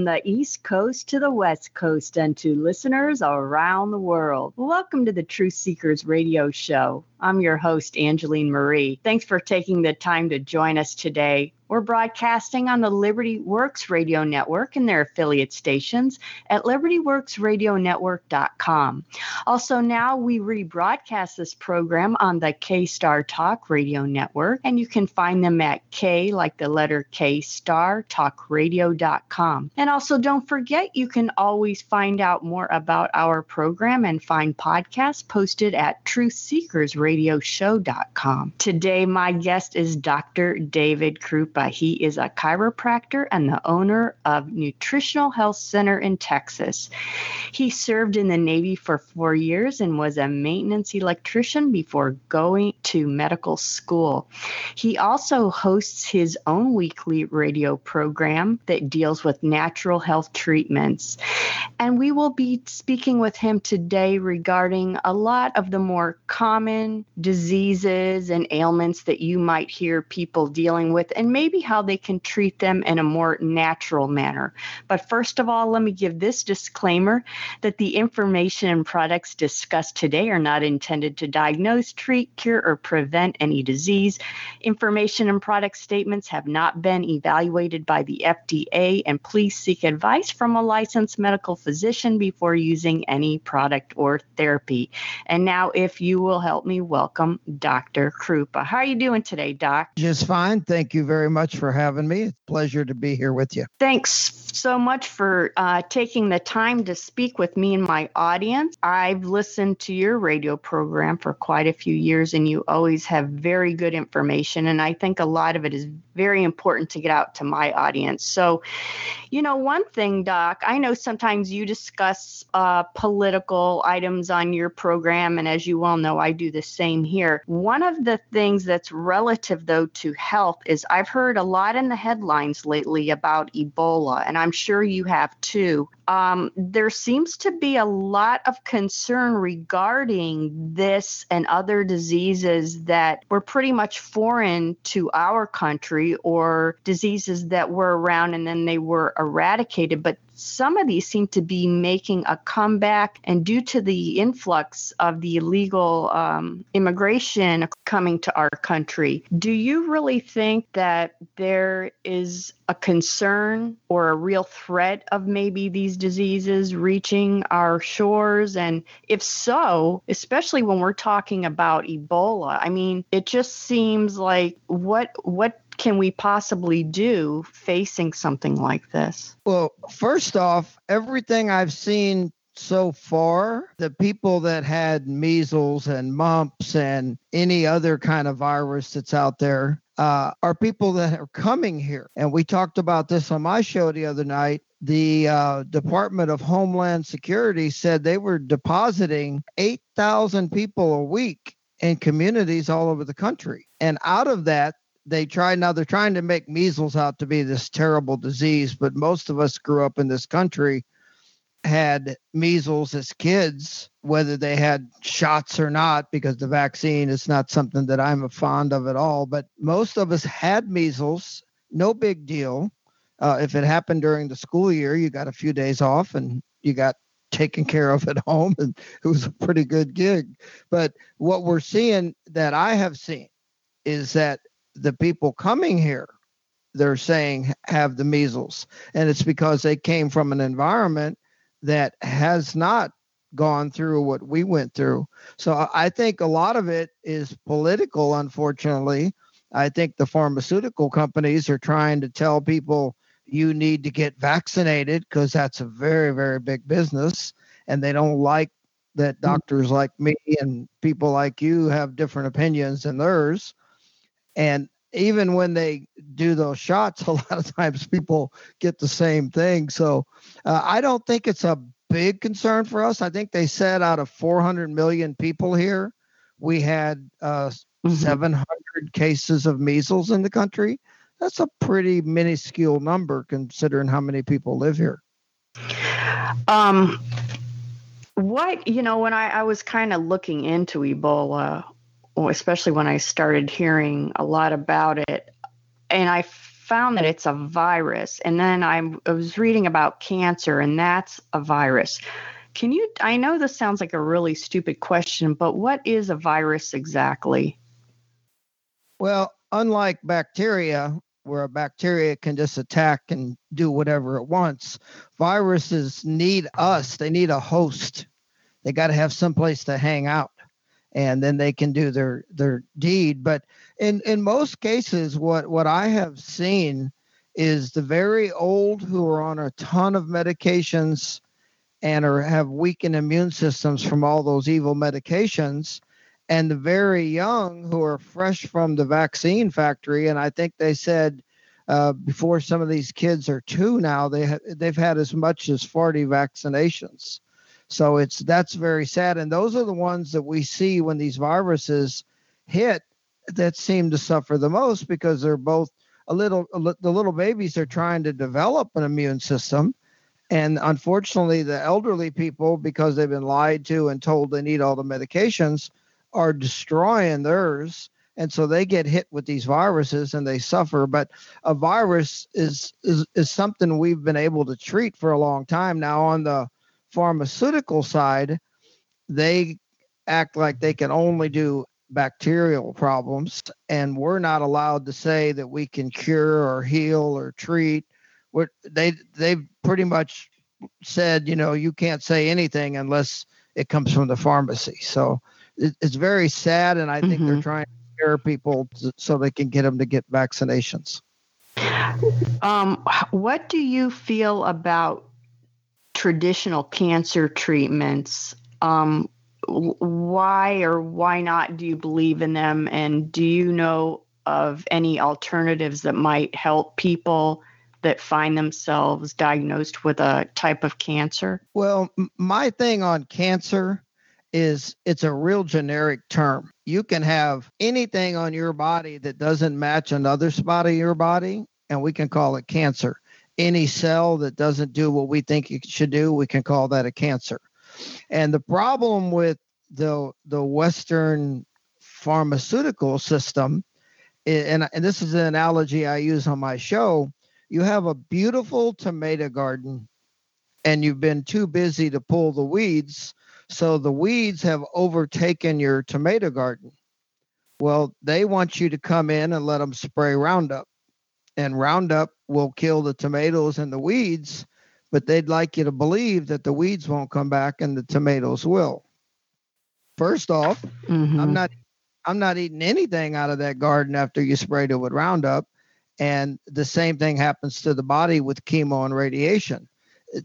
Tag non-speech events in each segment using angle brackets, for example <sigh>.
from the East Coast to the West Coast and to listeners around the world. Welcome to the Truth Seekers Radio Show. I'm your host, Angeline Marie. Thanks for taking the time to join us today. We're broadcasting on the Liberty Works Radio Network and their affiliate stations at libertyworksradionetwork.com. Also, now we rebroadcast this program on the K Star Talk Radio Network, and you can find them at K, like the letter K Star, talkradio.com. And also, don't forget, you can always find out more about our program and find podcasts posted at Truth Seekers Radio radioshow.com. Today, my guest is Dr. David Kroupa. He is a chiropractor and the owner of Nutritional Health Center in Texas. He served in the Navy for four years and was a maintenance electrician before going to medical school. He also hosts his own weekly radio program that deals with natural health treatments. And we will be speaking with him today regarding a lot of the more common diseases and ailments that you might hear people dealing with and maybe how they can treat them in a more natural manner. But first of all, let me give this disclaimer that the information and products discussed today are not intended to diagnose, treat, cure, or prevent any disease. Information and product statements have not been evaluated by the FDA, and please seek advice from a licensed medical physician before using any product or therapy. And now, if you will help me welcome Dr. Kroupa. How are you doing today, Doc? Just fine. Thank you very much for having me. It's a pleasure to be here with you. Thanks so much for uh, taking the time to speak with me and my audience. I've listened to your radio program for quite a few years, and you always have very good information. And I think a lot of it is very important to get out to my audience. So, you know, one thing, Doc, I know sometimes you discuss uh, political items on your program, and as you well know, I do the same here. One of the things that's relative, though, to health is I've heard a lot in the headlines lately about Ebola, and I'm sure you have too. Um, there seems to be a lot of concern regarding this and other diseases that were pretty much foreign to our country or diseases that were around and then they were eradicated. But some of these seem to be making a comeback, and due to the influx of the illegal um, immigration coming to our country, do you really think that there is a concern or a real threat of maybe these diseases reaching our shores? And if so, especially when we're talking about Ebola, I mean, it just seems like what what can we possibly do facing something like this? Well, first off, everything I've seen so far, the people that had measles and mumps and any other kind of virus that's out there uh, are people that are coming here. And we talked about this on my show the other night. The uh, Department of Homeland Security said they were depositing 8,000 people a week in communities all over the country. And out of that, they try now they're trying to make measles out to be this terrible disease but most of us grew up in this country had measles as kids whether they had shots or not because the vaccine is not something that i'm fond of at all but most of us had measles no big deal. Uh, if it happened during the school year you got a few days off and you got taken care of at <laughs> home and it was a pretty good gig. But what we're seeing that i have seen is that the people coming here they're saying have the measles. And it's because they came from an environment that has not gone through what we went through. So i think a lot of it is political unfortunately. I think the pharmaceutical companies are trying to tell people you need to get vaccinated because that's a very very big business. And they don't like that mm. doctors like me and people like you have different opinions than theirs and even when they do those shots, <laughs> a lot of times people get the same thing. So uh, I don't think it's a big concern for us. I think they said out of 400 million people here, we had uh, mm-hmm. 700 cases of measles in the country. That's a pretty minuscule number considering how many people live here. Um, what, you know, when I, I was kind of looking into Ebola, especially when I started hearing a lot about it, and I found that it's a virus. And then I, was reading about cancer, and that's a virus. Can you? I know this sounds like a really stupid question, but what is a virus exactly? Well, unlike bacteria, where a bacteria can just attack and do whatever it wants, viruses need us. They need a host. They got to have some place to hang out, and then they can do their their deed. But in in most cases, what what I have seen is the very old who are on a ton of medications and are have weakened immune systems from all those evil medications and the very young who are fresh from the vaccine factory and i think they said uh, before some of these kids are two now they ha- they've had as much as 40 vaccinations so it's that's very sad and those are the ones that we see when these viruses hit that seem to suffer the most because they're both a little the little babies are trying to develop an immune system and unfortunately, the elderly people, because they've been lied to and told they need all the medications, are destroying theirs. And so they get hit with these viruses and they suffer. But a virus is, is, is something we've been able to treat for a long time. Now, on the pharmaceutical side, they act like they can only do bacterial problems. And we're not allowed to say that we can cure or heal or treat what they they've pretty much said, you know, you can't say anything unless it comes from the pharmacy. So it, it's very sad, and I think mm-hmm. they're trying to scare people to, so they can get them to get vaccinations. Um, what do you feel about traditional cancer treatments? Um, why or why not do you believe in them? And do you know of any alternatives that might help people that find themselves diagnosed with a type of cancer? Well, my thing on cancer is it's a real generic term. You can have anything on your body that doesn't match another spot of your body, and we can call it cancer. Any cell that doesn't do what we think it should do, we can call that a cancer. And the problem with the the Western pharmaceutical system, and, and this is an analogy I use on my show, you have a beautiful tomato garden and you've been too busy to pull the weeds. So the weeds have overtaken your tomato garden. Well, they want you to come in and let them spray Roundup. And Roundup will kill the tomatoes and the weeds, but they'd like you to believe that the weeds won't come back and the tomatoes will. First off, mm-hmm. I'm not I'm not eating anything out of that garden after you sprayed it with Roundup. And the same thing happens to the body with chemo and radiation.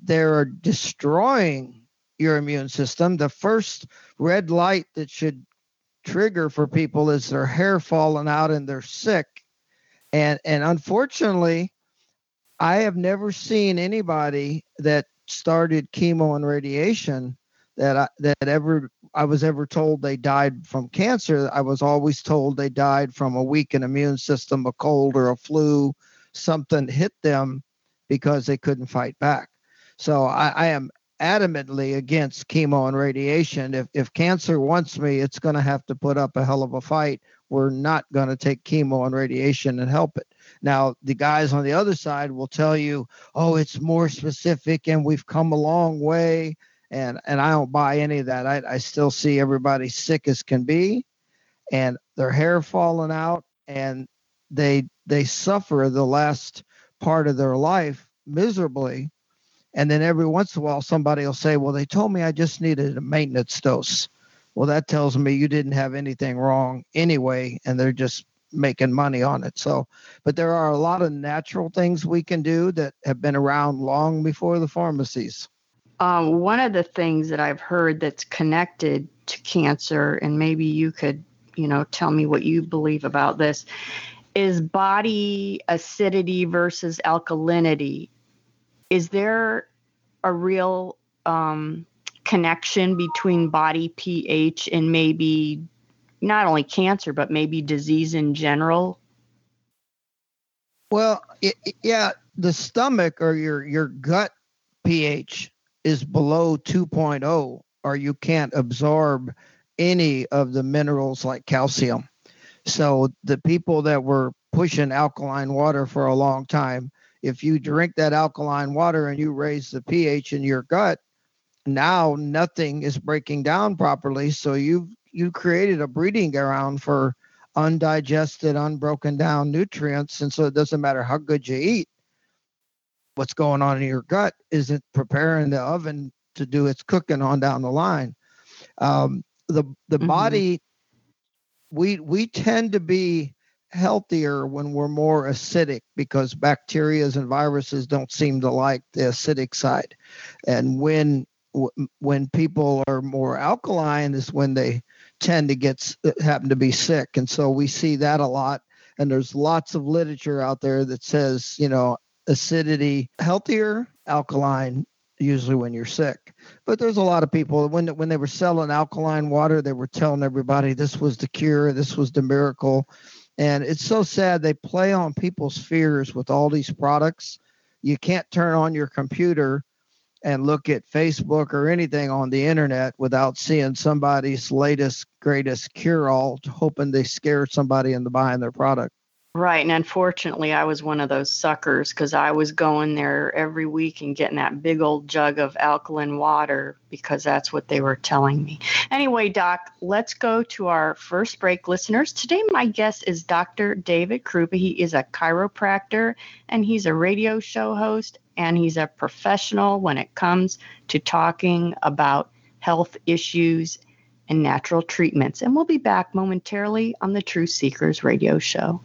They're destroying your immune system. The first red light that should trigger for people is their hair falling out and they're sick. And and unfortunately, I have never seen anybody that started chemo and radiation that I, that ever I was ever told they died from cancer. I was always told they died from a weakened immune system, a cold or a flu, something hit them because they couldn't fight back. So I, I am adamantly against chemo and radiation. If if cancer wants me, it's going to have to put up a hell of a fight. We're not going to take chemo and radiation and help it. Now, the guys on the other side will tell you, "Oh, it's more specific and we've come a long way." and and I don't buy any of that. I, I still see everybody sick as can be, and their hair falling out, and they they suffer the last part of their life miserably. And then every once in a while, somebody will say, "Well, they told me I just needed a maintenance dose." Well, that tells me you didn't have anything wrong anyway, and they're just making money on it. So, but there are a lot of natural things we can do that have been around long before the pharmacies. Um, one of the things that I've heard that's connected to cancer, and maybe you could, you know, tell me what you believe about this, is body acidity versus alkalinity. Is there a real um, connection between body pH and maybe not only cancer, but maybe disease in general? Well, it, yeah, the stomach or your your gut pH is below 2.0 or you can't absorb any of the minerals like calcium. So the people that were pushing alkaline water for a long time, if you drink that alkaline water and you raise the pH in your gut, now nothing is breaking down properly. So you've you created a breeding ground for undigested, unbroken down nutrients. And so it doesn't matter how good you eat, what's going on in your gut isn't preparing the oven to do its cooking on down the line. Um, the the mm-hmm. body, we we tend to be healthier when we're more acidic because bacteria and viruses don't seem to like the acidic side, and when when people are more alkaline is when they tend to get uh, happen to be sick. And so we see that a lot. And there's lots of literature out there that says you know acidity healthier alkaline usually when you're sick. But there's a lot of people when when they were selling alkaline water they were telling everybody this was the cure this was the miracle. And it's so sad they play on people's fears with all these products. You can't turn on your computer and look at Facebook or anything on the internet without seeing somebody's latest, greatest cure all, hoping they scare somebody into buying their product. Right. And unfortunately, I was one of those suckers because I was going there every week and getting that big old jug of alkaline water because that's what they were telling me. Anyway, Doc, let's go to our first break, listeners. Today, my guest is Dr. David Kroupa. He is a chiropractor and he's a radio show host and he's a professional when it comes to talking about health issues and natural treatments. And we'll be back momentarily on the True Seekers radio show.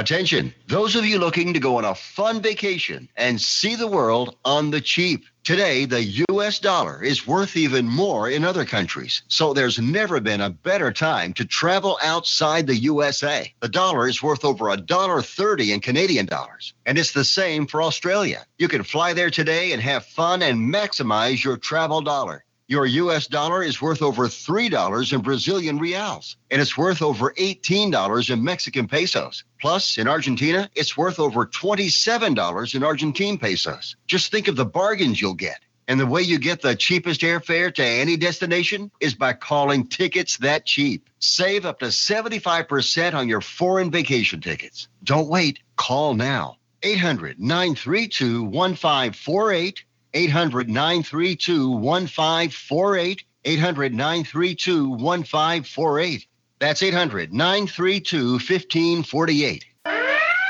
Attention, those of you looking to go on a fun vacation and see the world on the cheap. Today, the US dollar is worth even more in other countries, so there's never been a better time to travel outside the USA. The dollar is worth over a dollar 30 in Canadian dollars, and it's the same for Australia. You can fly there today and have fun and maximize your travel dollar. Your US dollar is worth over $3 in Brazilian reals, and it's worth over $18 in Mexican pesos. Plus, in Argentina, it's worth over $27 in Argentine pesos. Just think of the bargains you'll get. And the way you get the cheapest airfare to any destination is by calling tickets that cheap. Save up to 75% on your foreign vacation tickets. Don't wait, call now. 800 932 1548 800 932 1548. 800 932 1548. That's 800 932 1548.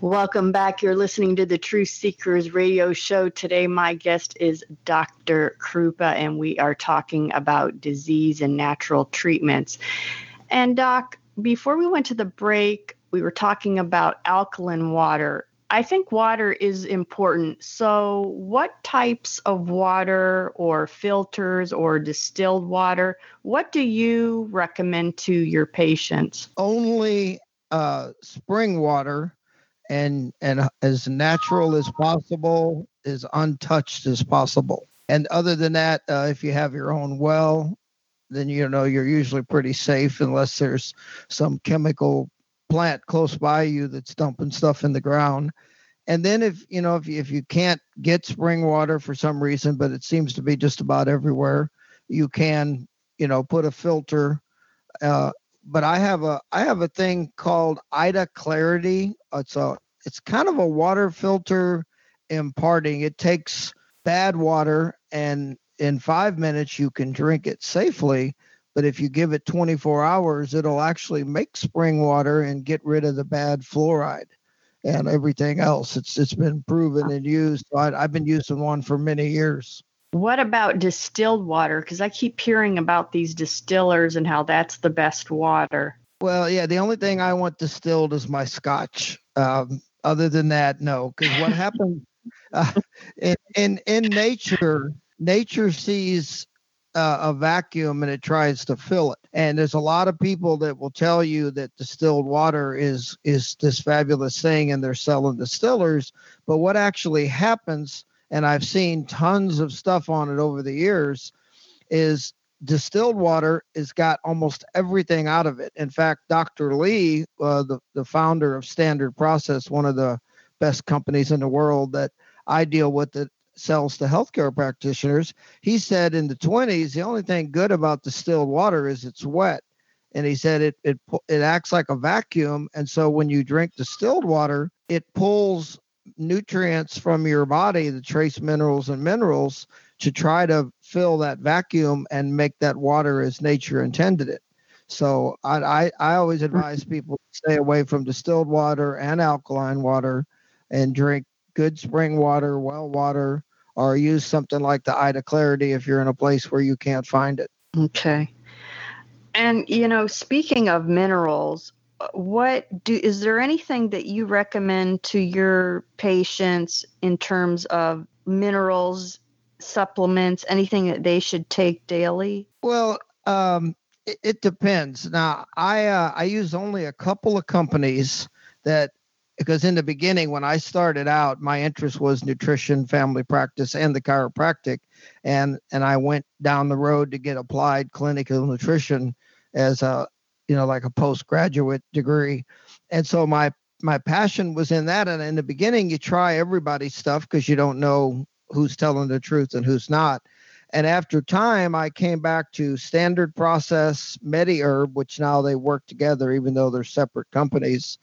Welcome back. You're listening to the Truth Seekers radio show. Today, my guest is Dr. Kroupa, and we are talking about disease and natural treatments. And, Doc, before we went to the break, we were talking about alkaline water. I think water is important. So, what types of water or filters or distilled water, what do you recommend to your patients? Only uh, spring water and and as natural as possible as untouched as possible. And other than that, uh, if you have your own well, then you know you're usually pretty safe unless there's some chemical plant close by you that's dumping stuff in the ground. And then if you know if you, if you can't get spring water for some reason, but it seems to be just about everywhere, you can you know put a filter. Uh, but I have a I have a thing called Ida Clarity. It's a it's kind of a water filter imparting. It takes bad water and in five minutes you can drink it safely but if you give it 24 hours it'll actually make spring water and get rid of the bad fluoride and everything else. It's it's been proven and used. I, i've been using one for many years. What about distilled water? Because i keep hearing about these distillers and how that's the best water. Well yeah the only thing i want distilled is my scotch. Um, other than that no because what <laughs> happens uh, in, in in nature nature sees uh, a vacuum and it tries to fill it. And there's a lot of people that will tell you that distilled water is is this fabulous thing and they're selling distillers. But what actually happens, and I've seen tons of stuff on it over the years, is distilled water has got almost everything out of it. In fact, Dr. Lee, uh, the, the founder of Standard Process, one of the best companies in the world that I deal with it sells to healthcare practitioners. He said in the 20s, the only thing good about distilled water is it's wet. And he said it, it, it acts like a vacuum. And so when you drink distilled water, it pulls nutrients from your body, the trace minerals and minerals, to try to fill that vacuum and make that water as nature intended it. So I, I, I always advise people to stay away from distilled water and alkaline water and drink good spring water, well water, or use something like the Ida Clarity if you're in a place where you can't find it. Okay. And you know, speaking of minerals, what do is there anything that you recommend to your patients in terms of minerals, supplements, anything that they should take daily? Well, um, it, it, depends. Now, I uh, I use only a couple of companies that because in the beginning when i started out my interest was nutrition family practice and the chiropractic. And and i went down the road to get applied clinical nutrition as a you know like a postgraduate degree. And so my my passion was in that. And in the beginning you try everybody's stuff because you don't know who's telling the truth and who's not. And after time i came back to standard process mediherb which now they work together even though they're separate companies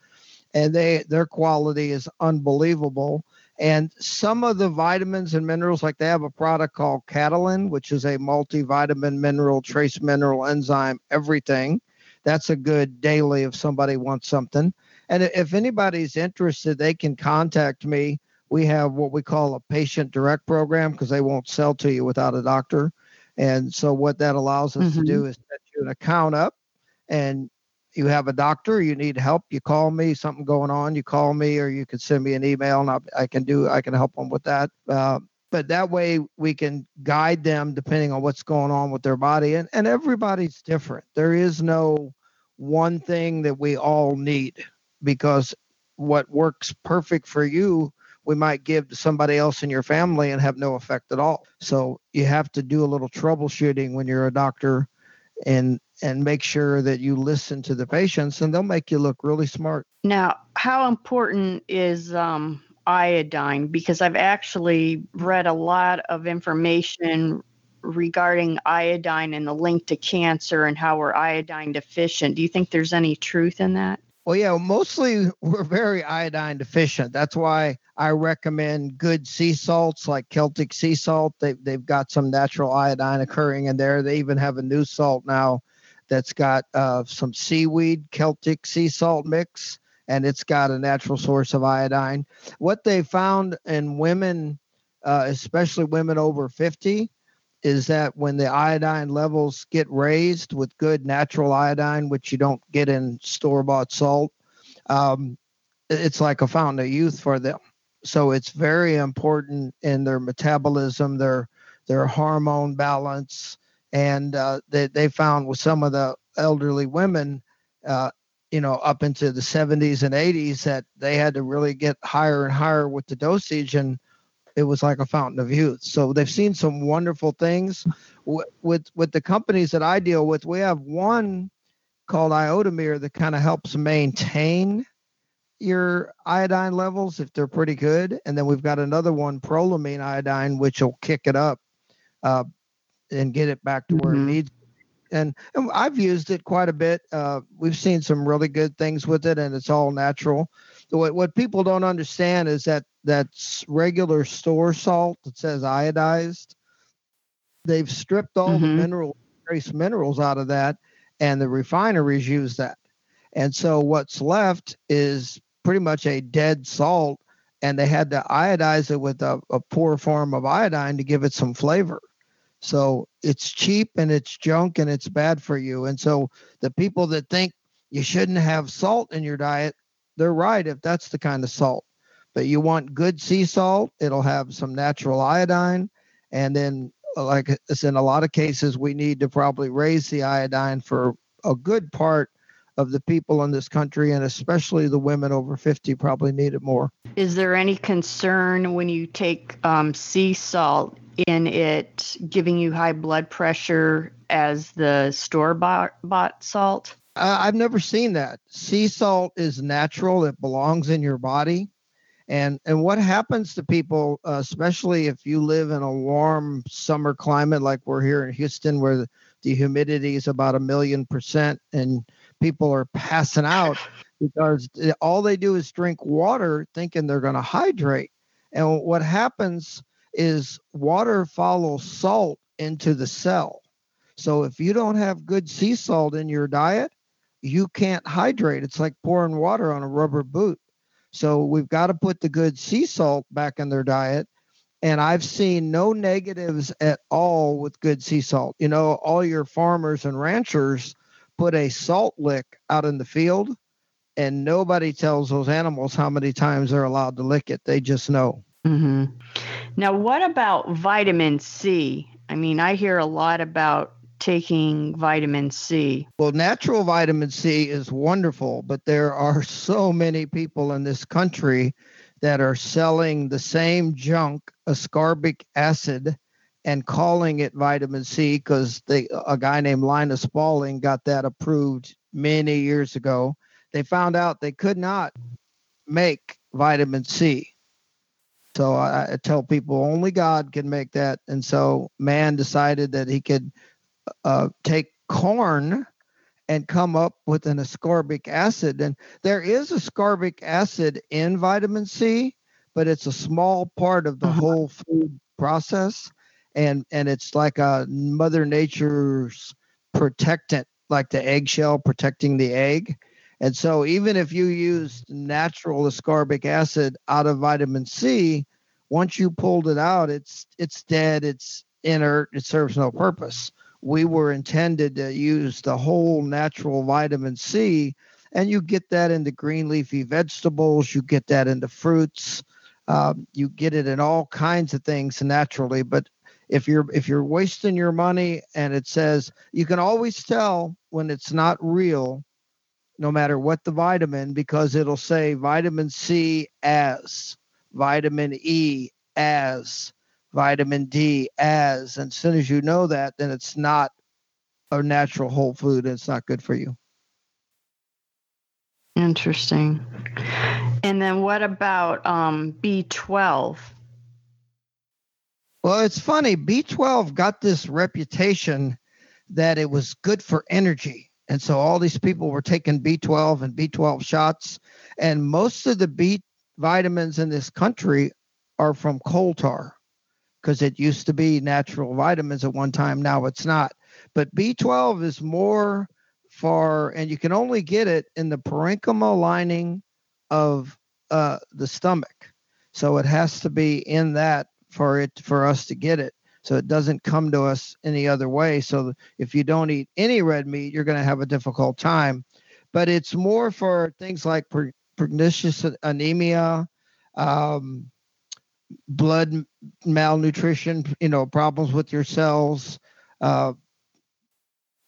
and they their quality is unbelievable. And some of the vitamins and minerals, like they have a product called Catalyn, which is a multivitamin, mineral, trace mineral, enzyme, everything. That's a good daily if somebody wants something. And if anybody's interested, they can contact me. We have what we call a patient direct program because they won't sell to you without a doctor. And so what that allows us mm-hmm. to do is set you an account up and you have a doctor, you need help, you call me, something going on, you call me, or you can send me an email and I, I can do, I can help them with that. Uh, but that way we can guide them depending on what's going on with their body. And, and everybody's different. There is no one thing that we all need because what works perfect for you we might give to somebody else in your family and have no effect at all. So you have to do a little troubleshooting when you're a doctor and and make sure that you listen to the patients and they'll make you look really smart now how important is um, iodine because i've actually read a lot of information regarding iodine and the link to cancer and how we're iodine deficient do you think there's any truth in that well, yeah, mostly we're very iodine deficient. That's why I recommend good sea salts like Celtic sea salt. They, they've got some natural iodine occurring in there. They even have a new salt now that's got uh, some seaweed Celtic sea salt mix, and it's got a natural source of iodine. What they found in women, uh, especially women over 50, is that when the iodine levels get raised with good natural iodine, which you don't get in store bought salt, um, it's like a fountain of youth for them. So it's very important in their metabolism, their their hormone balance, and uh, they they found with some of the elderly women, uh, you know, up into the 70s and 80s that they had to really get higher and higher with the dosage and it was like a fountain of youth. So they've seen some wonderful things with with, the companies that I deal with. We have one called Iodomere that kind of helps maintain your iodine levels if they're pretty good, and then we've got another one, prolamine iodine, which will kick it up uh, and get it back to where mm-hmm. it needs. And, and, I've used it quite a bit. Uh, we've seen some really good things with it, and it's all natural. What, what people don't understand is that that's regular store salt that says iodized. They've stripped all mm-hmm. the mineral trace minerals out of that, and the refineries use that. And so what's left is pretty much a dead salt, and they had to iodize it with a, a poor form of iodine to give it some flavor. So it's cheap and it's junk and it's bad for you. And so the people that think you shouldn't have salt in your diet, they're right if that's the kind of salt. But you want good sea salt, it'll have some natural iodine. And then, like it's in a lot of cases, we need to probably raise the iodine for a good part of the people in this country, and especially the women over 50 probably need it more. Is there any concern when you take um, sea salt in it giving you high blood pressure as the store bought salt? Uh, I've never seen that. Sea salt is natural, it belongs in your body. And, and what happens to people, uh, especially if you live in a warm summer climate like we're here in Houston, where the, the humidity is about a million percent and people are passing out because all they do is drink water thinking they're going to hydrate. And what happens is water follows salt into the cell. So if you don't have good sea salt in your diet, you can't hydrate. It's like pouring water on a rubber boot. So we've got to put the good sea salt back in their diet. And I've seen no negatives at all with good sea salt. You know, all your farmers and ranchers put a salt lick out in the field, and nobody tells those animals how many times they're allowed to lick it. They just know. Mm-hmm. Now, what about vitamin C? I mean, I hear a lot about taking vitamin C. Well, natural vitamin C is wonderful, but there are <laughs> so many people in this country that are selling the same junk, ascorbic acid, and calling it vitamin C because a guy named Linus Pauling got that approved many years ago. They found out they could not make vitamin C. So I, I tell people only God can make that. And so man decided that he could uh, take corn and come up with an ascorbic acid. And there is ascorbic acid in vitamin C, but it's a small part of the uh-huh. whole food process and and it's like a mother nature's protectant like the eggshell protecting the egg. And so even if you use natural ascorbic acid out of vitamin c once you pulled it out it's it's dead it's inert it serves no purpose. We were intended to use the whole natural vitamin c and you get that into green leafy vegetables you get that into fruits um, you get it in all kinds of things naturally but if you're if you're wasting your money and it says you can always tell when it's not real no matter what the vitamin because it'll say vitamin C as vitamin E as vitamin D as and as soon as you know that then it's not a natural whole food and it's not good for you. Interesting. And then what about um, b12 well, it's funny. B12 got this reputation that it was good for energy. And so all these people were taking B12 and B12 shots. And most of the B vitamins in this country are from coal tar because it used to be natural vitamins at one time. Now it's not. But B12 is more for, and you can only get it in the parenchyma lining of uh, the stomach. So it has to be in that for it for us to get it. So it doesn't come to us any other way. So if you don't eat any red meat you're going to have a difficult time. But it's more for things like pernicious anemia um, blood malnutrition you know problems with your cells uh,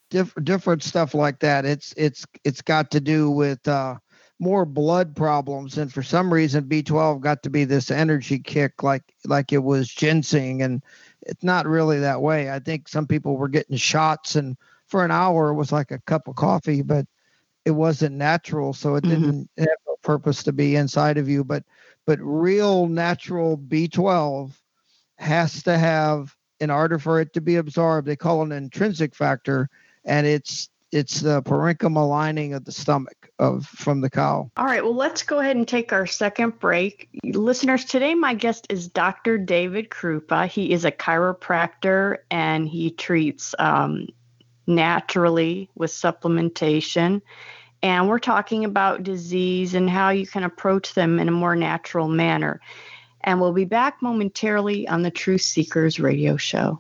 diff- different stuff like that. It's it's it's got to do with uh, more blood problems and for some reason b12 got to be this energy kick like like it was ginseng and it's not really that way. I think some people were getting shots and for an hour it was like a cup of coffee but it wasn't natural so it mm-hmm. didn't have no purpose to be inside of you. But but real natural b12 has to have in order for it to be absorbed they call it an intrinsic factor and it's it's the parenchyma lining of the stomach of from the cow. All right, well let's go ahead and take our second break. Listeners, today my guest is Dr. David Kroupa. He is a chiropractor and he treats um, naturally with supplementation. And we're talking about disease and how you can approach them in a more natural manner. And we'll be back momentarily on the Truth Seekers radio show.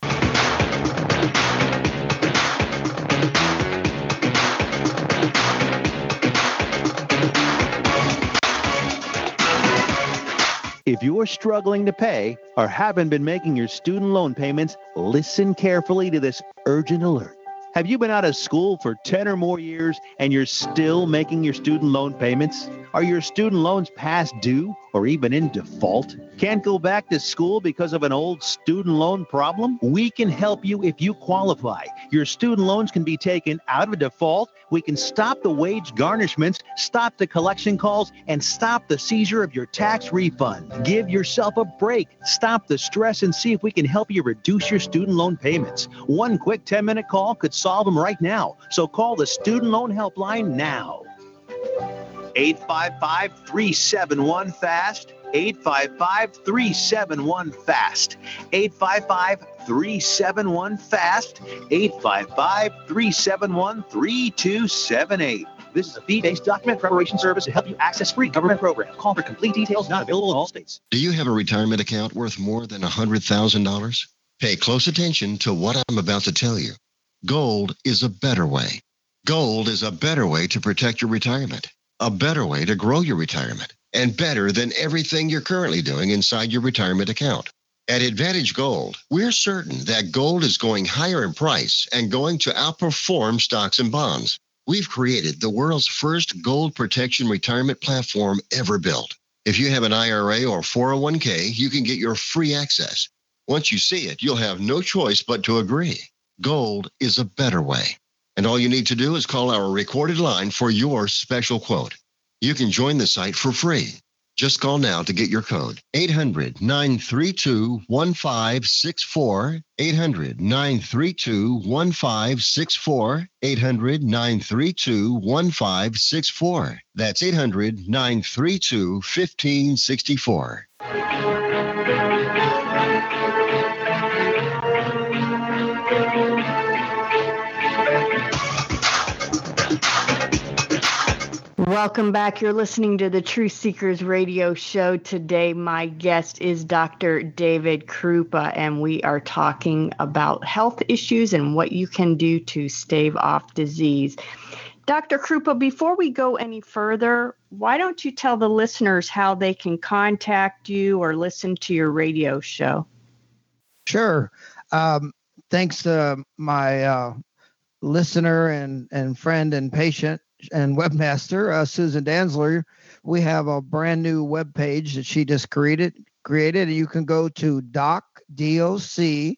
If you're struggling to pay or haven't been making your student loan payments, listen carefully to this urgent alert. Have you been out of school for 10 or more years and you're still making your student loan payments? Are your student loans past due or even in default? Can't go back to school because of an old student loan problem? We can help you if you qualify. Your student loans can be taken out of default. We can stop the wage garnishments, stop the collection calls, and stop the seizure of your tax refund. Give yourself a break. Stop the stress and see if we can help you reduce your student loan payments. One quick 10 minute call could solve them right now. So call the Student Loan Helpline now. 855 371 FAST. 855 371 FAST. 855 371 FAST. 855 371 3278. This is a fee based document preparation service to help you access free government programs. Call for complete details, not available in all states. Do you have a retirement account worth more than $100,000? Pay close attention to what I'm about to tell you. Gold is a better way. Gold is a better way to protect your retirement a better way to grow your retirement and better than everything you're currently doing inside your retirement account. At Advantage Gold, we're certain that gold is going higher in price and going to outperform stocks and bonds. We've created the world's first gold protection retirement platform ever built. If you have an IRA or 401k, you can get your free access. Once you see it, you'll have no choice but to agree. Gold is a better way. And all you need to do is call our recorded line for your special quote. You can join the site for free. Just call now to get your code 800 932 1564. 800 932 1564. 800 932 1564. That's 800 932 1564. Welcome back. You're listening to the Truth Seekers radio show. Today, my guest is Dr. David Kroupa, and we are talking about health issues and what you can do to stave off disease. Dr. Kroupa, before we go any further, why don't you tell the listeners how they can contact you or listen to your radio show? Sure. Um, thanks to my uh, listener and, and friend and patient, and webmaster uh, Susan Danzler, we have a brand new web page that she just created. Created, you can go to doc doc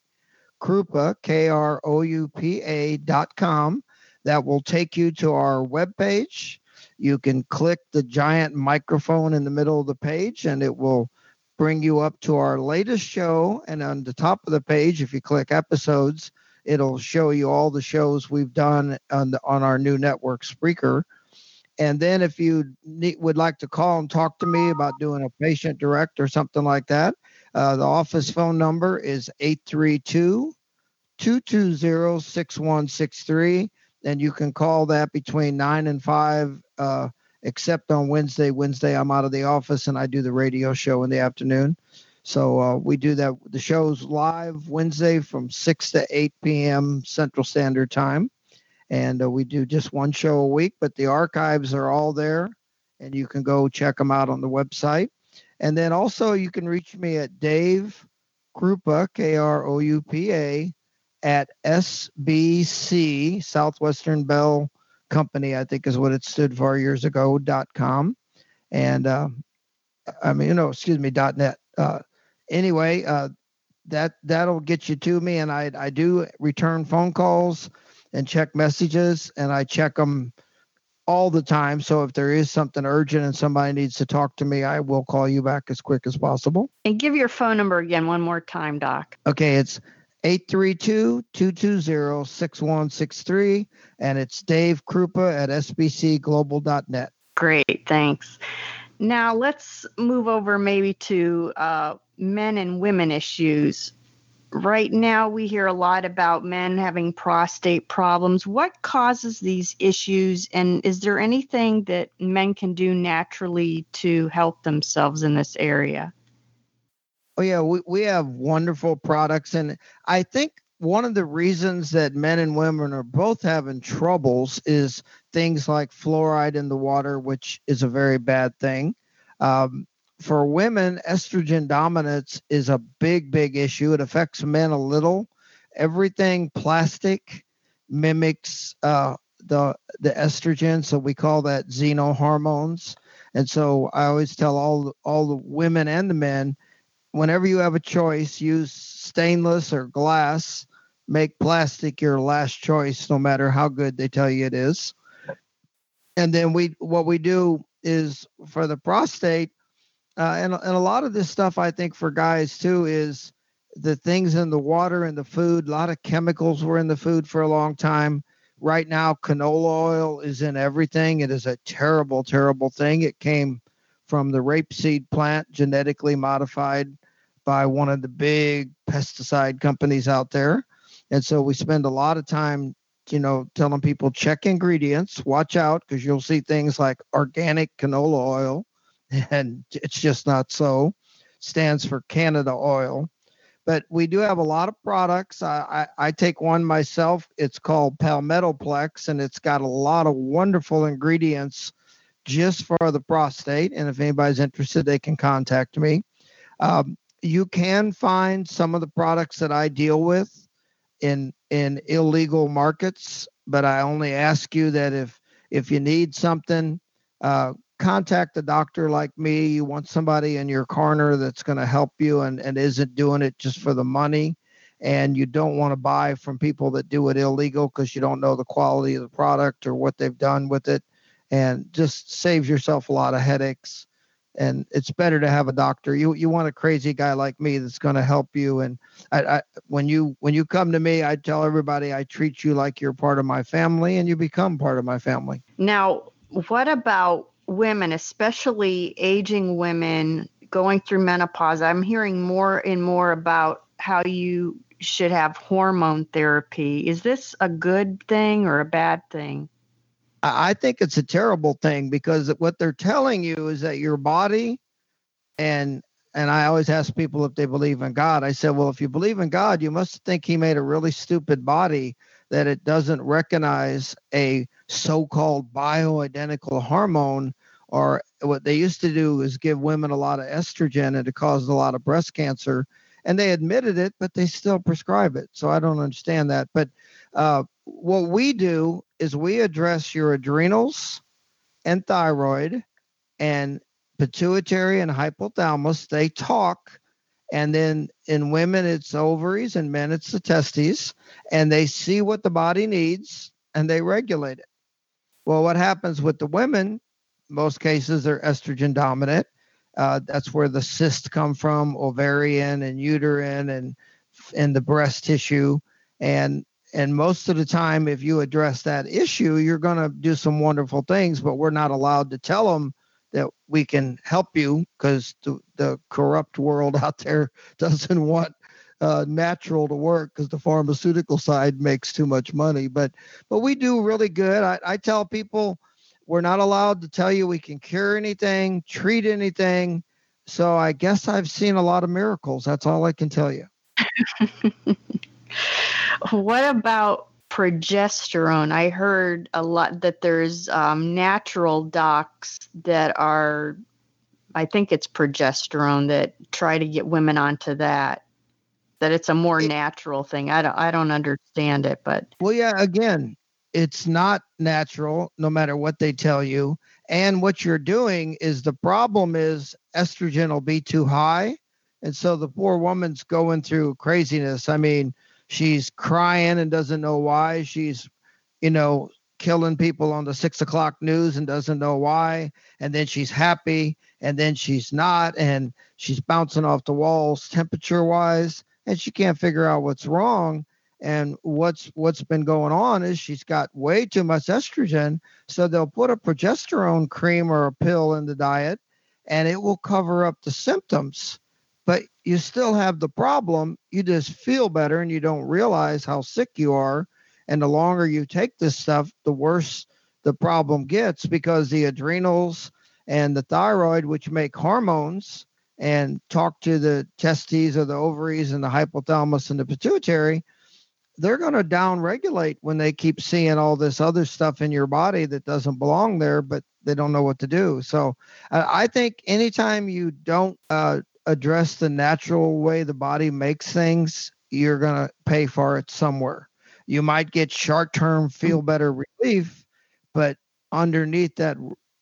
kroupa k r o u p a dot com. That will take you to our web page. You can click the giant microphone in the middle of the page, and it will bring you up to our latest show. And on the top of the page, if you click episodes, it'll show you all the shows we've done on the, on our new network Spreaker. And then if you need, would like to call and talk to me about doing a patient direct or something like that, uh, the office phone number is 832 220 6163. And you can call that between 9 and 5, uh, except on Wednesday. Wednesday, I'm out of the office and I do the radio show in the afternoon. So uh, we do that. The show's live Wednesday from 6 to 8 p.m. Central Standard Time. And uh, we do just one show a week, but the archives are all there and you can go check them out on the website. And then also you can reach me at Dave Kroupa, K R O U P A, at SBC, Southwestern Bell company, I think is what it stood for years ago, dot com. And uh, I mean, you know, excuse me, dot net. Uh, anyway, uh, that that'll get you to me, and I I do return phone calls and check messages, and I check them all the time. So if there is something urgent and somebody needs to talk to me, I will call you back as quick as possible. And give your phone number again one more time, Doc. Okay, it's 832-220-6163 and it's Dave Kroupa at sbcglobal.net. Great, thanks. Now let's move over maybe to uh, men and women issues. Right now, we hear a lot about men having prostate problems. What causes these issues, and is there anything that men can do naturally to help themselves in this area? Oh, yeah, we, we have wonderful products. And I think one of the reasons that men and women are both having troubles is things like fluoride in the water, which is a very bad thing. Um, for women, estrogen dominance is a big, big issue. It affects men a little. Everything plastic mimics uh, the the estrogen, so we call that xenohormones. And so I always tell all all the women and the men, whenever you have a choice, use stainless or glass. Make plastic your last choice, no matter how good they tell you it is. And then we what we do is for the prostate uh, and, and a lot of this stuff i think for guys too is the things in the water and the food. A lot of chemicals were in the food for a long time. Right now canola oil is in everything. It is a terrible terrible thing. It came from the rapeseed plant genetically modified by one of the big pesticide companies out there. And so we spend a lot of time you know telling people check ingredients watch out because you'll see things like organic canola oil and it's just not so. Stands for Canada Oil. But we do have a lot of products. I, I, I take one myself. It's called Palmettoplex, and it's got a lot of wonderful ingredients just for the prostate. And if anybody's interested, they can contact me. Um, you can find some of the products that I deal with in in illegal markets, but I only ask you that if if you need something, uh, contact a doctor like me. You want somebody in your corner that's going to help you and, and isn't doing it just for the money. And you don't want to buy from people that do it illegal because you don't know the quality of the product or what they've done with it. And just saves yourself a lot of headaches. And it's better to have a doctor. You you want a crazy guy like me that's going to help you. And I, I when you when you come to me, I tell everybody I treat you like you're part of my family, and you become part of my family. Now, what about women, especially aging women going through menopause, I'm hearing more and more about how you should have hormone therapy. Is this a good thing or a bad thing? I think it's a terrible thing because what they're telling you is that your body and and I always ask people if they believe in God. I said, well, if you believe in God, you must think he made a really stupid body that it doesn't recognize a so-called bioidentical hormone or what they used to do is give women a lot of estrogen and it caused a lot of breast cancer and they admitted it but they still prescribe it. So i don't understand that. But uh, what we do is we address your adrenals and thyroid and pituitary and hypothalamus. They talk and then in women it's ovaries and men it's the testes and they see what the body needs and they regulate it well what happens with the women most cases they're estrogen dominant. Uh, that's where the cysts come from, ovarian and uterine and and the breast tissue. And and most of the time, if you address that issue, you're going to do some wonderful things. But we're not allowed to tell them that we can help you because the, the corrupt world <laughs> out there doesn't want uh, natural to work because the pharmaceutical side makes too much money. But but we do really good. I, I tell people we're not allowed to tell you we can cure anything, treat anything. So I guess I've seen a lot of miracles. That's all I can tell you. <laughs> what about progesterone? I heard a lot that there's um, natural docs that are, I think it's progesterone that try to get women onto that. That it's a more natural thing. I don't, I don't understand it, but well, yeah. Again, it's not natural, no matter what they tell you. And what you're doing is the problem is estrogen will be too high. And so the poor woman's going through craziness. I mean, she's crying and doesn't know why. She's, you know, killing people on the six o'clock news and doesn't know why. And then she's happy and then she's not. And she's bouncing off the walls temperature wise. And she can't figure out what's wrong and what's what's been going on is she's got way too much estrogen so they'll put a progesterone cream or a pill in the diet and it will cover up the symptoms but you still have the problem you just feel better and you don't realize how sick you are and the longer you take this stuff the worse the problem gets because the adrenals and the thyroid which make hormones and talk to the testes or the ovaries and the hypothalamus and the pituitary they're going to downregulate when they keep seeing all this other stuff in your body that doesn't belong there, but they don't know what to do. So uh, I think anytime you don't uh, address the natural way the body makes things, you're going to pay for it somewhere. You might get short term feel better relief, but underneath that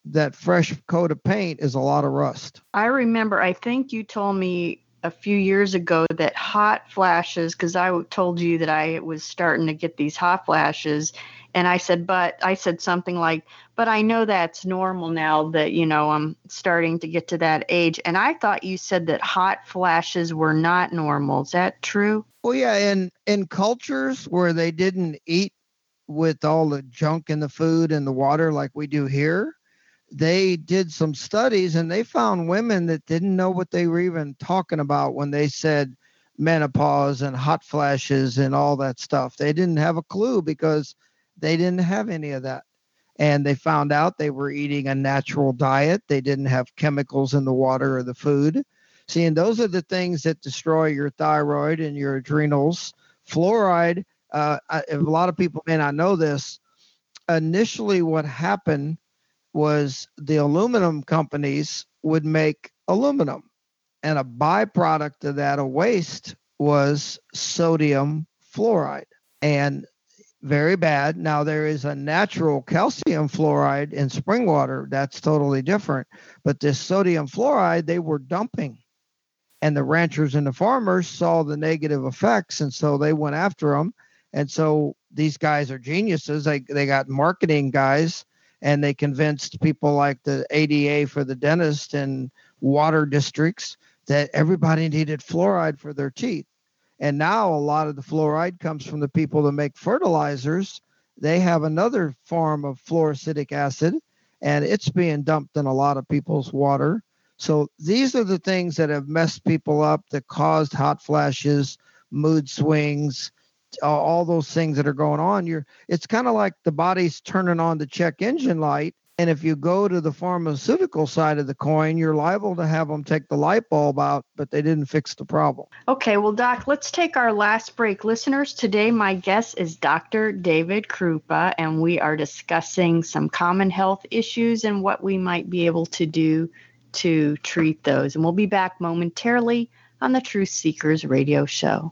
that fresh coat of paint is a lot of rust. I remember I think you told me a few years ago that hot flashes, because I told you that I was starting to get these hot flashes. And I said, but I said something like, but I know that's normal now that, you know, I'm starting to get to that age. And I thought you said that hot flashes were not normal. Is that true? Well, yeah. In, in cultures where they didn't eat with all the junk in the food and the water like we do here, they did some studies and they found women that didn't know what they were even talking about when they said menopause and hot flashes and all that stuff. They didn't have a clue because they didn't have any of that. And they found out they were eating a natural diet. They didn't have chemicals in the water or the food. See, and those are the things that destroy your thyroid and your adrenals. Fluoride, uh, a lot of people may not know this. Initially, what happened was the aluminum companies would make aluminum. And a byproduct of that, a waste, was sodium fluoride. And very bad. Now, there is a natural calcium fluoride in spring water. That's totally different. But this sodium fluoride, they were dumping. And the ranchers and the farmers saw the negative effects. And so they went after them. And so these guys are geniuses. They, they got marketing guys and they convinced people like the ADA for the dentist and water districts that everybody needed fluoride for their teeth. And now a lot of the fluoride comes from the people that make fertilizers. They have another form of fluoric acid, and it's being dumped in a lot of people's water. So these are the things that have messed people up that caused hot flashes, mood swings, all those things that are going on you're it's kind of like the body's turning on the check engine light and if you go to the pharmaceutical side of the coin you're liable to have them take the light bulb out but they didn't fix the problem. Okay well doc let's take our last break. Listeners today my guest is dr david kroupa and we are discussing some common health issues and what we might be able to do to treat those. And we'll be back momentarily on the truth seekers radio show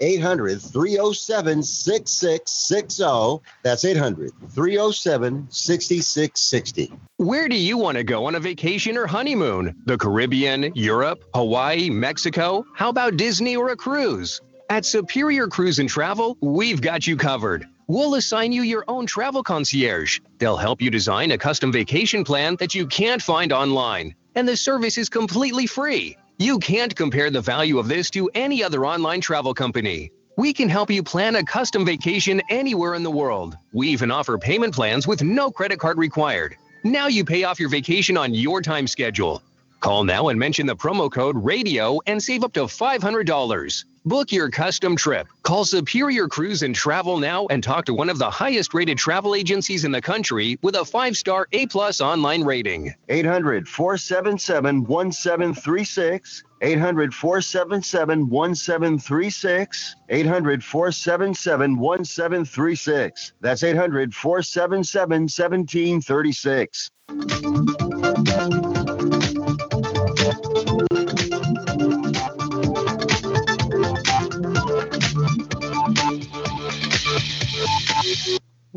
800 307 6660. That's 800 307 6660. Where do you want to go on a vacation or honeymoon? The Caribbean, Europe, Hawaii, Mexico? How about Disney or a cruise? At Superior Cruise and Travel, we've got you covered. We'll assign you your own travel concierge. They'll help you design a custom vacation plan that you can't find online. And the service is completely free. You can't compare the value of this to any other online travel company. We can help you plan a custom vacation anywhere in the world. We even offer payment plans with no credit card required. Now you pay off your vacation on your time schedule. Call now and mention the promo code RADIO and save up to $500. Book your custom trip. Call Superior Cruise and Travel now and talk to one of the highest rated travel agencies in the country with a five star A plus online rating. 800 477 1736. 800 477 1736. 800 477 1736. That's 800 477 1736.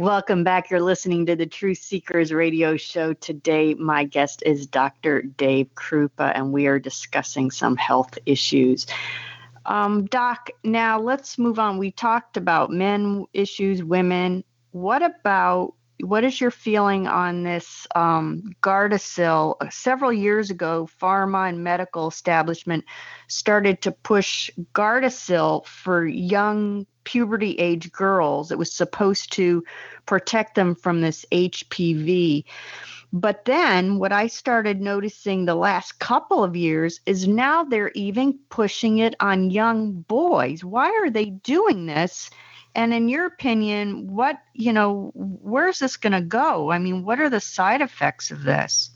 Welcome back. You're listening to the Truth Seekers radio show. Today, my guest is Dr. Dave Kroupa, and we are discussing some health issues. Um, Doc, now let's move on. We talked about men issues, women. What about what is your feeling on this um, Gardasil? Several years ago, pharma and medical establishment started to push Gardasil for young puberty age girls. It was supposed to protect them from this HPV. But then what I started noticing the last couple of years is now they're even pushing it on young boys. Why are they doing this? And in your opinion, what, you know, where's this going to go? I mean, what are the side effects of this?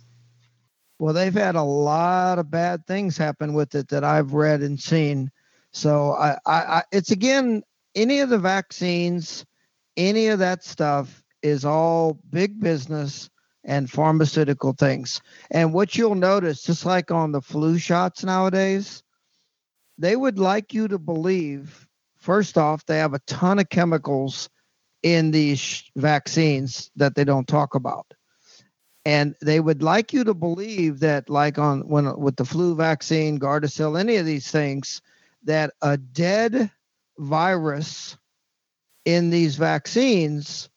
Well, they've had a lot of bad things happen with it that I've read and seen. So I, I, I it's again, any of the vaccines, any of that stuff is all big business and pharmaceutical things. And what you'll notice, just like on the flu shots nowadays, they would like you to believe First off, they have a ton of chemicals in these vaccines that they don't talk about. And they would like you to believe that, like on when with the flu vaccine, Gardasil, any of these things, that a dead virus in these vaccines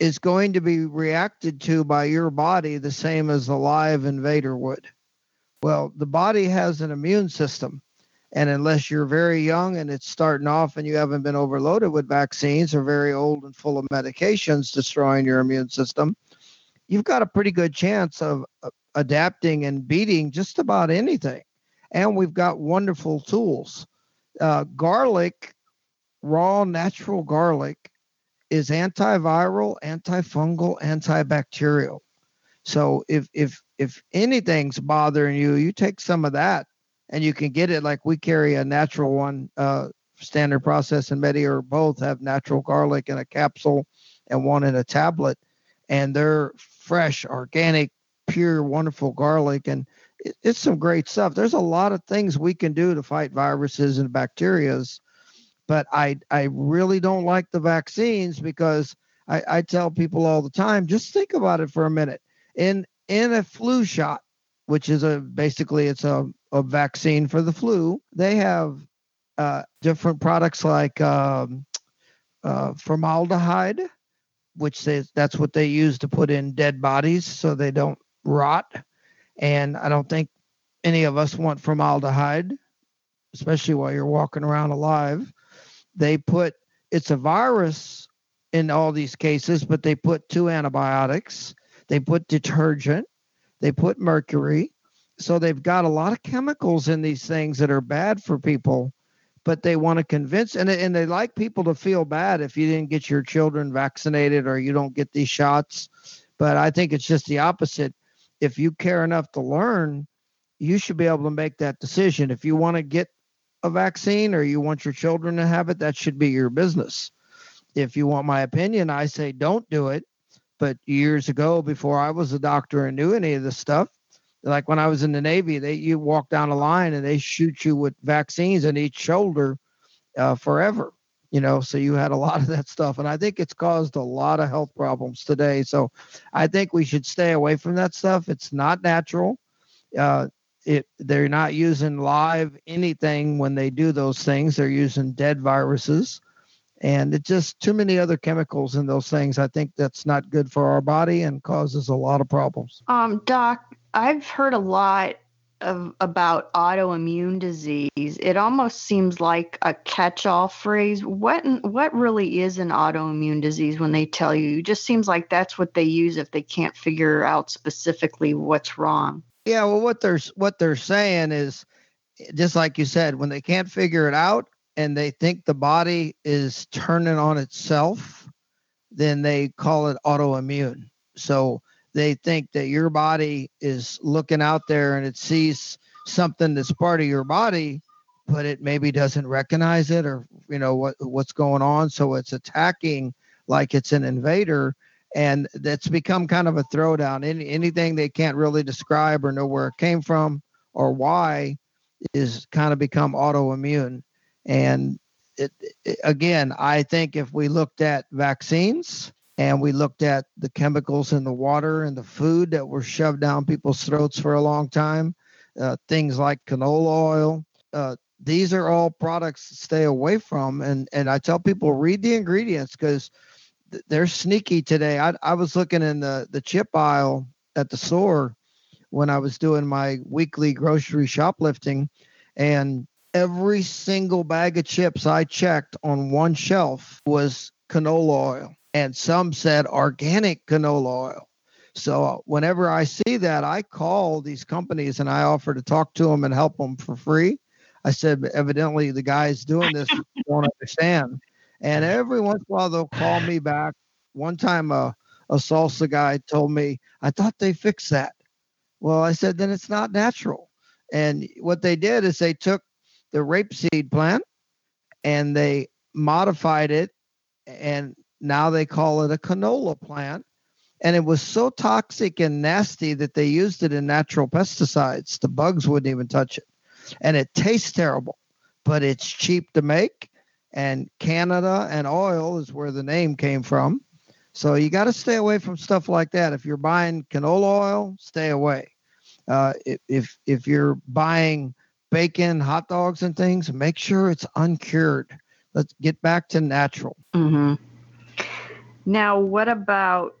is going to be reacted to by your body the same as a live invader would. Well, the body has an immune system. And unless you're very young and it's starting off and you haven't been overloaded with vaccines or very old and full of medications destroying your immune system, you've got a pretty good chance of uh, adapting and beating just about anything. And we've got wonderful tools. Uh, garlic, raw natural garlic, is antiviral, antifungal, antibacterial. So if if if anything's bothering you, you take some of that and you can get it like we carry a natural one. Uh, standard process and MediHerb both have natural garlic in a capsule and one in a tablet, and they're fresh, organic, pure, wonderful garlic, and it, it's some great stuff. There's a lot of things we can do to fight viruses and bacterias, but I I really don't like the vaccines because I, I tell people all the time, just think about it for a minute. In in a flu shot, which is a basically it's a, a vaccine for the flu. They have uh, different products like um, uh, formaldehyde, which they, that's what they use to put in dead bodies so they don't rot. And I don't think any of us want formaldehyde, especially while you're walking around alive. They put it's a virus in all these cases, but they put two antibiotics. They put detergent they put mercury. So they've got a lot of chemicals in these things that are bad for people, but they want to convince and, and they like people to feel bad if you didn't get your children vaccinated or you don't get these shots. But I think it's just the opposite. If you care enough to learn, you should be able to make that decision. If you want to get a vaccine or you want your children to have it, that should be your business. If you want my opinion, I say don't do it but years ago, before I was a doctor and knew any of this stuff, like when I was in the Navy, they you walk down a line and they shoot you with vaccines in each shoulder uh, forever. You know, so you had a lot of that stuff, and I think it's caused a lot of health problems today. So I think we should stay away from that stuff. It's not natural. Uh, it they're not using live anything when they do those things. They're using dead viruses. And it's just too many other chemicals in those things. I think that's not good for our body and causes a lot of problems. Um, Doc, I've heard a lot of about autoimmune disease. It almost seems like a catch-all phrase. What what really is an autoimmune disease when they tell you? It just seems like that's what they use if they can't figure out specifically what's wrong. Yeah, well what they're what they're saying is just like you said, when they can't figure it out and they think the body is turning on itself, then they call it autoimmune. So they think that your body is looking out there and it sees something that's part of your body but it maybe doesn't recognize it or you know what what's going on. So it's attacking like it's an invader and that's become kind of a throwdown. Any, anything they can't really describe or know where it came from or why is kind of become autoimmune and it, it, again i think if we looked at vaccines and we looked at the chemicals in the water and the food that were shoved down people's throats for a long time. Uh, things like canola oil. Uh, these are all products to stay away from. And and I tell people read the ingredients because th- they're sneaky today. I, I was looking in the the chip aisle at the store when I was doing my weekly grocery shoplifting, and every single bag of chips I checked on one shelf was canola oil and some said organic canola oil. So uh, whenever I see that, I call these companies and I offer to talk to them and help them for free. I said, evidently the guys doing this won't understand. And every once in a while they'll call me back. One time a, a salsa guy told me, I thought they fixed that. Well, I said, then it's not natural. And what they did is they took the rapeseed plant and they modified it and now they call it a canola plant. And it was so toxic and nasty that they used it in natural pesticides. The bugs wouldn't even touch it. And it tastes terrible, but it's cheap to make. And Canada and oil is where the name came from. So you got to stay away from stuff like that. If you're buying canola oil, stay away. Uh, if if you're buying bacon, hot dogs, and things, make sure it's uncured. Let's get back to natural. Mm-hmm. Now, what about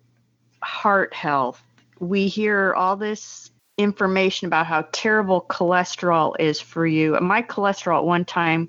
heart health? We hear all this information about how terrible cholesterol is for you. My cholesterol at one time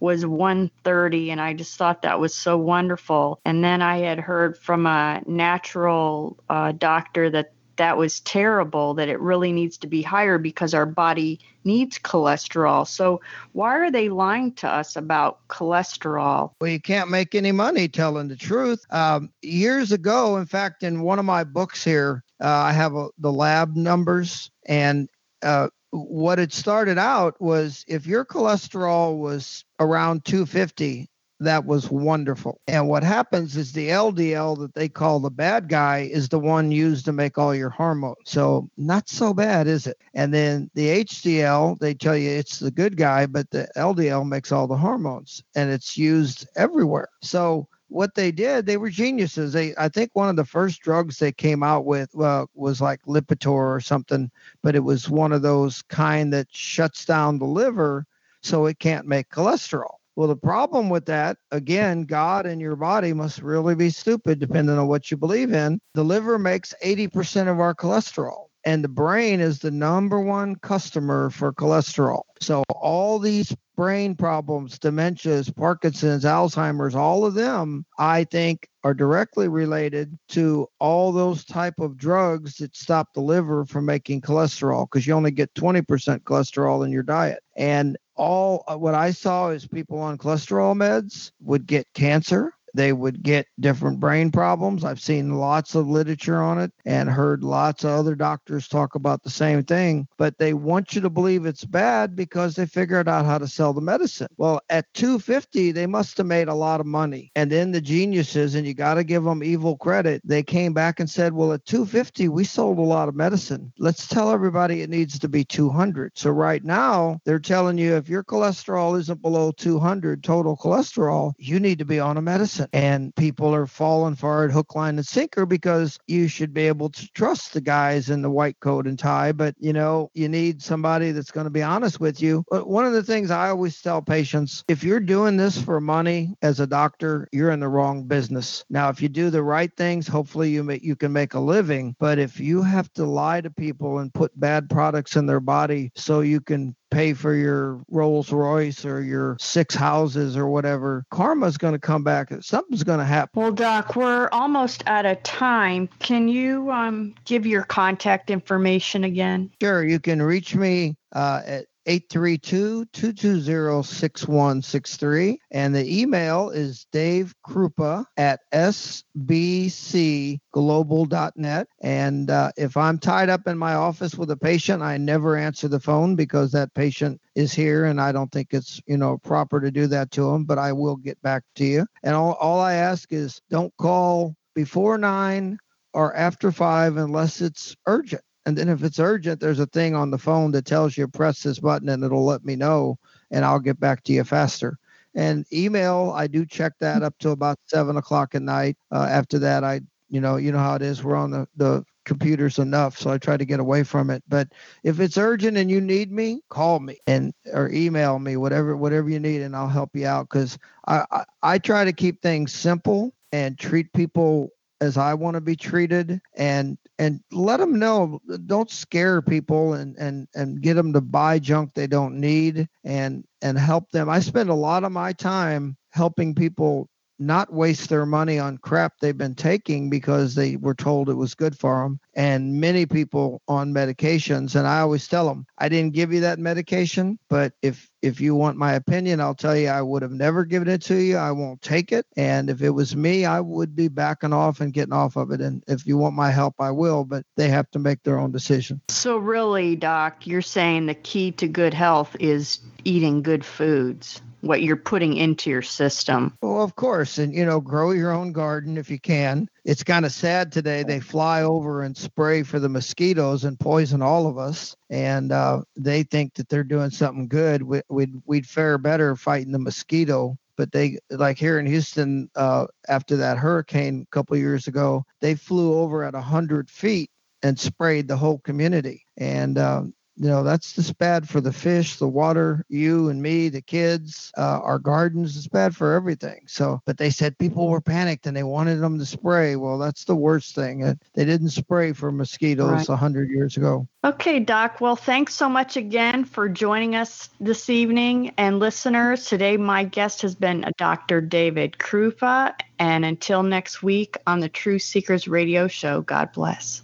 was 130 and I just thought that was so wonderful. And then I had heard from a natural uh, doctor that that was terrible, that it really needs to be higher because our body needs cholesterol. So, why are they lying to us about cholesterol? Well, you can't make any money telling the truth. Um, years ago, in fact, in one of my books here, uh, I have a, the lab numbers, and uh, what it started out was if your cholesterol was around 250 that was wonderful. And what happens is the LDL that they call the bad guy is the one used to make all your hormones. So not so bad, is it? And then the HDL, they tell you it's the good guy, but the LDL makes all the hormones and it's used everywhere. So what they did, they were geniuses. They, I think, one of the first drugs they came out with uh, was like Lipitor or something, but it was one of those kind that shuts down the liver, so it can't make cholesterol. Well, the problem with that, again, God and your body must really be stupid depending on what you believe in. The liver makes 80% of our cholesterol, and the brain is the number one customer for cholesterol. So, all these brain problems, dementias, Parkinson's, Alzheimer's, all of them, I think, are directly related to all those type of drugs that stop the liver from making cholesterol because you only get 20% cholesterol in your diet. And all uh, what I saw is people on cholesterol meds would get cancer they would get different brain problems. I've seen lots of literature on it and heard lots of other doctors talk about the same thing, but they want you to believe it's bad because they figured out how to sell the medicine. Well, at 250, they must have made a lot of money. And then the geniuses, and you got to give them evil credit, they came back and said, well, at 250, we sold a lot of medicine. Let's tell everybody it needs to be 200. So right now, they're telling you if your cholesterol isn't below 200 total cholesterol, you need to be on a medicine. And people are falling for it hook, line, and sinker because you should be able to trust the guys in the white coat and tie. But, you know, you need somebody that's going to be honest with you. But one of the things I always tell patients if you're doing this for money as a doctor, you're in the wrong business. Now, if you do the right things, hopefully you make, you can make a living. But if you have to lie to people and put bad products in their body so you can pay for your Rolls Royce or your six houses or whatever, karma's going to come back. Something's going to happen. Well, Doc, we're almost out of time. Can you um, give your contact information again? Sure. You can reach me uh, at 832-220-6163 and the email is dave kroupa at sbcglobal.net and uh, if i'm tied up in my office with a patient i never answer the phone because that patient is here and i don't think it's you know proper to do that to them but i will get back to you. And all, all i ask is don't call before nine or after five unless it's urgent and then if it's urgent, there's a thing on the phone that tells you press this button and it'll let me know and I'll get back to you faster. And email, I do check that up to about seven o'clock at night. Uh, after that, I, you know, you know how it is. We're on the, the computers enough, so I try to get away from it. But if it's urgent and you need me, call me and or email me, whatever whatever you need, and I'll help you out. Because I, I I try to keep things simple and treat people as I want to be treated and and let them know don't scare people and and and get them to buy junk they don't need and and help them. I spend a lot of my time helping people not waste their money on crap they've been taking because they were told it was good for them. And many people on medications, and I always tell them, I didn't give you that medication, but if if you want my opinion, I'll tell you I would have never given it to you. I won't take it. And if it was me, I would be backing off and getting off of it. And if you want my help, I will, but they have to make their own decision. So, really, Doc, you're saying the key to good health is eating good foods what you're putting into your system. Well, of course. And, you know, grow your own garden if you can. It's kind of sad today. They fly over and spray for the mosquitoes and poison all of us. And uh, they think that they're doing something good. We, would we'd fare better fighting the mosquito but they like here in Houston uh, after that hurricane a couple years ago, they flew over at 100 feet and sprayed the whole community. And uh, you know that's just bad for the fish the water you and me the kids uh, our gardens it's bad for everything. So but they said people were panicked and they wanted them to spray. Well that's the worst thing. They didn't spray for mosquitoes a right. 100 years ago. Okay doc. Well thanks so much again for joining us this evening. And listeners today my guest has been dr david kroupa. And until next week on the true seekers radio show god bless